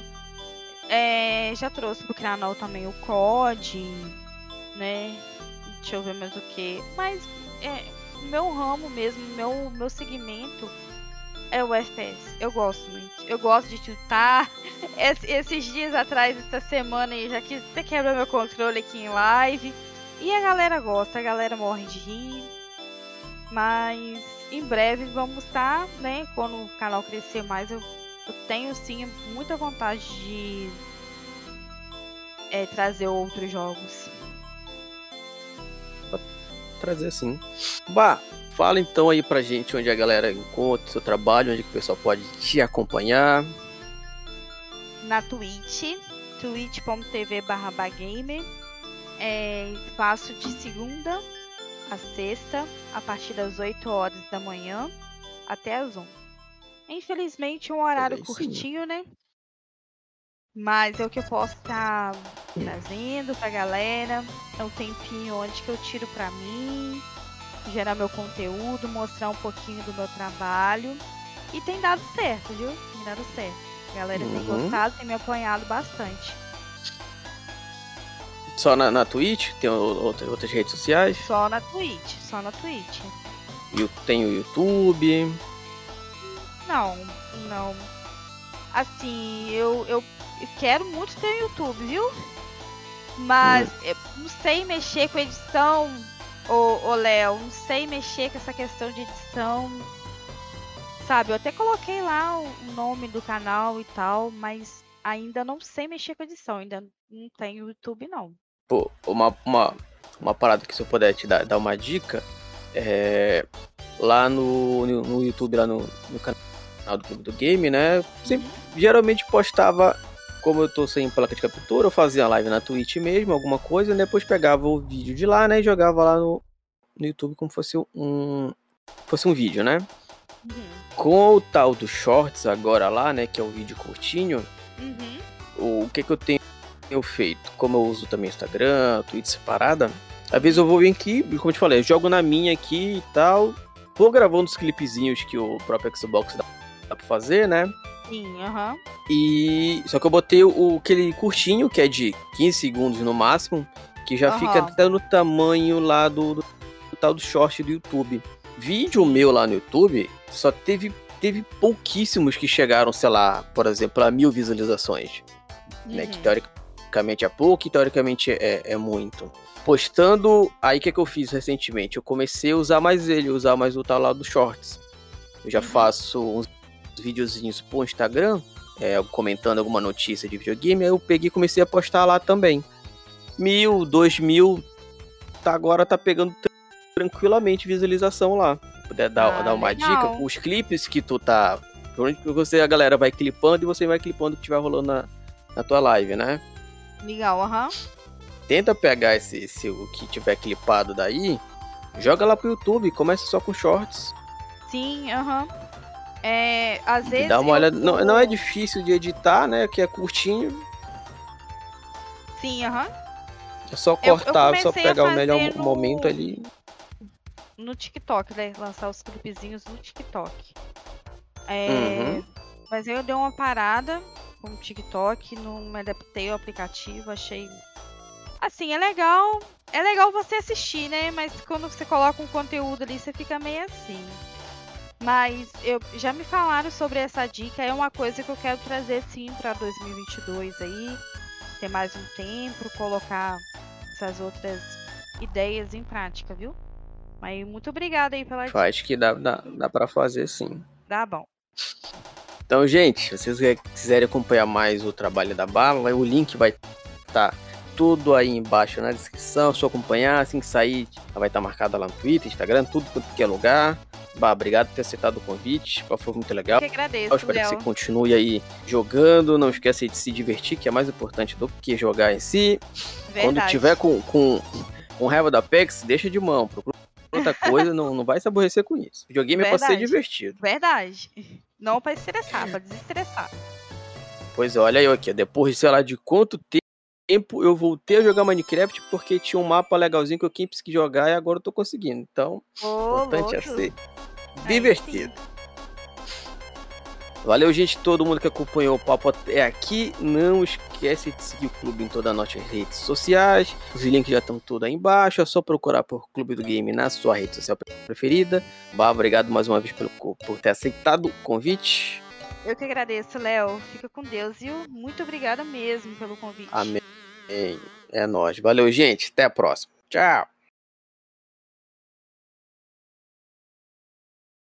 É, já trouxe pro canal também o COD, né? Deixa eu ver mais o que. Mas é, meu ramo mesmo, meu, meu segmento é o FPS. Eu gosto muito. Eu gosto de chutar. (laughs) Es, esses dias atrás, essa semana aí, já que você quebra meu controle aqui em live. E a galera gosta, a galera morre de rir. Mas em breve vamos estar, né? Quando o canal crescer mais, eu eu tenho sim muita vontade de é, trazer outros jogos. trazer sim. Bah, fala então aí pra gente onde a galera encontra o seu trabalho, onde o pessoal pode te acompanhar. Na Twitch, twitch.tv barra bagamer. É, espaço de segunda a sexta, a partir das 8 horas da manhã até as 11. Infelizmente, um horário curtinho, né? Mas é o que eu posso estar tá trazendo pra galera. É um tempinho onde que eu tiro pra mim, gerar meu conteúdo, mostrar um pouquinho do meu trabalho. E tem dado certo, viu? Tem dado certo. A galera uhum. tem gostado, tem me apoiado bastante. Só na, na Twitch? Tem outra, outras redes sociais? Só na Twitch, só na Twitch. Tem o YouTube. Não, não. Assim, eu, eu quero muito ter um YouTube, viu? Mas hum. eu não sei mexer com edição, ô, Léo. Não sei mexer com essa questão de edição. Sabe, eu até coloquei lá o nome do canal e tal, mas ainda não sei mexer com edição. Ainda não tenho YouTube, não. Pô, uma, uma, uma parada que se eu puder te dar, dar uma dica é. Lá no, no, no YouTube, lá no, no canal canal do Clube do Game, né? Sempre, geralmente postava, como eu tô sem placa de captura, eu fazia live na Twitch mesmo, alguma coisa, e depois pegava o vídeo de lá, né? E jogava lá no, no YouTube como fosse um. fosse um vídeo, né? Uhum. Com o tal do Shorts agora lá, né? Que é o vídeo curtinho, uhum. o que que eu tenho feito? Como eu uso também Instagram, Twitch separada, às vezes eu vou vir aqui, como eu te falei, eu jogo na minha aqui e tal. Vou gravando os clipezinhos que o próprio Xbox dá dá pra fazer, né? Sim, aham. Uhum. E. Só que eu botei o, aquele curtinho, que é de 15 segundos no máximo. que já uhum. fica até no tamanho lá do, do, do, tal do short do YouTube. Vídeo meu lá no YouTube só teve, teve pouquíssimos que chegaram, sei lá, por exemplo, a mil visualizações. Uhum. Né, que uhum. teoricamente é pouco e teoricamente é, é muito. Postando, aí o que, é que eu fiz recentemente? Eu comecei a usar mais ele, usar mais o tal lá do Shorts. Eu já uhum. faço uns videozinhos pro Instagram, é, comentando alguma notícia de videogame, aí eu peguei e comecei a postar lá também mil, dois mil, tá, agora tá pegando tranquilamente visualização lá. Puder dar, ah, dar uma legal. dica, os clipes que tu tá. Você, a galera vai clipando e você vai clipando o que tiver rolando na, na tua live, né? Legal, aham. Uhum. Tenta pegar esse, esse, o que tiver clipado daí, joga lá pro YouTube, começa só com shorts. Sim, aham. Uhum. É, às vezes. Dá uma olhada. Não, não é difícil de editar, né? Que é curtinho. Sim, aham. É só cortar, só pegar o melhor no... momento ali. No TikTok, né? Lançar os clipezinhos no TikTok. É... Uhum. Mas eu dei uma parada com o TikTok, não me adaptei ao aplicativo, achei. Assim, é legal. É legal você assistir, né? Mas quando você coloca um conteúdo ali, você fica meio assim. Mas eu já me falaram sobre essa dica, é uma coisa que eu quero trazer sim para 2022 aí, ter mais um tempo, colocar essas outras ideias em prática, viu? Mas muito obrigada aí pela dica. Acho que dá, dá, dá para fazer sim. Dá bom. Então, gente, se vocês quiserem acompanhar mais o trabalho da Bala, o link vai estar tá tudo aí embaixo na descrição. É só acompanhar, assim que sair, vai estar marcado lá no Twitter, Instagram, tudo quanto é lugar. Bah, obrigado por ter aceitado o convite. Foi muito legal. Eu que agradeço. Eu espero Léo. que você continue aí jogando. Não esqueça de se divertir, que é mais importante do que jogar em si. Verdade. Quando tiver com, com, com raiva da PEX, deixa de mão. Procura outra coisa, não, não vai se aborrecer com isso. Videogame Verdade. é pra ser divertido. Verdade. Não pra estressar, pra desestressar. Pois é, olha eu aqui, depois, sei lá, de quanto tempo eu voltei a jogar Minecraft porque tinha um mapa legalzinho que eu quis jogar e agora eu tô conseguindo. Então, o importante é ser divertido. Valeu, gente, todo mundo que acompanhou o papo até aqui. Não esquece de seguir o clube em todas as nossas redes sociais. Os links já estão todos aí embaixo. É só procurar por Clube do Game na sua rede social preferida. Bah, obrigado mais uma vez pelo, por ter aceitado o convite. Eu que agradeço, Léo. Fica com Deus, viu? Muito obrigada mesmo pelo convite. Amém. É nóis. Valeu, gente. Até a próxima. Tchau.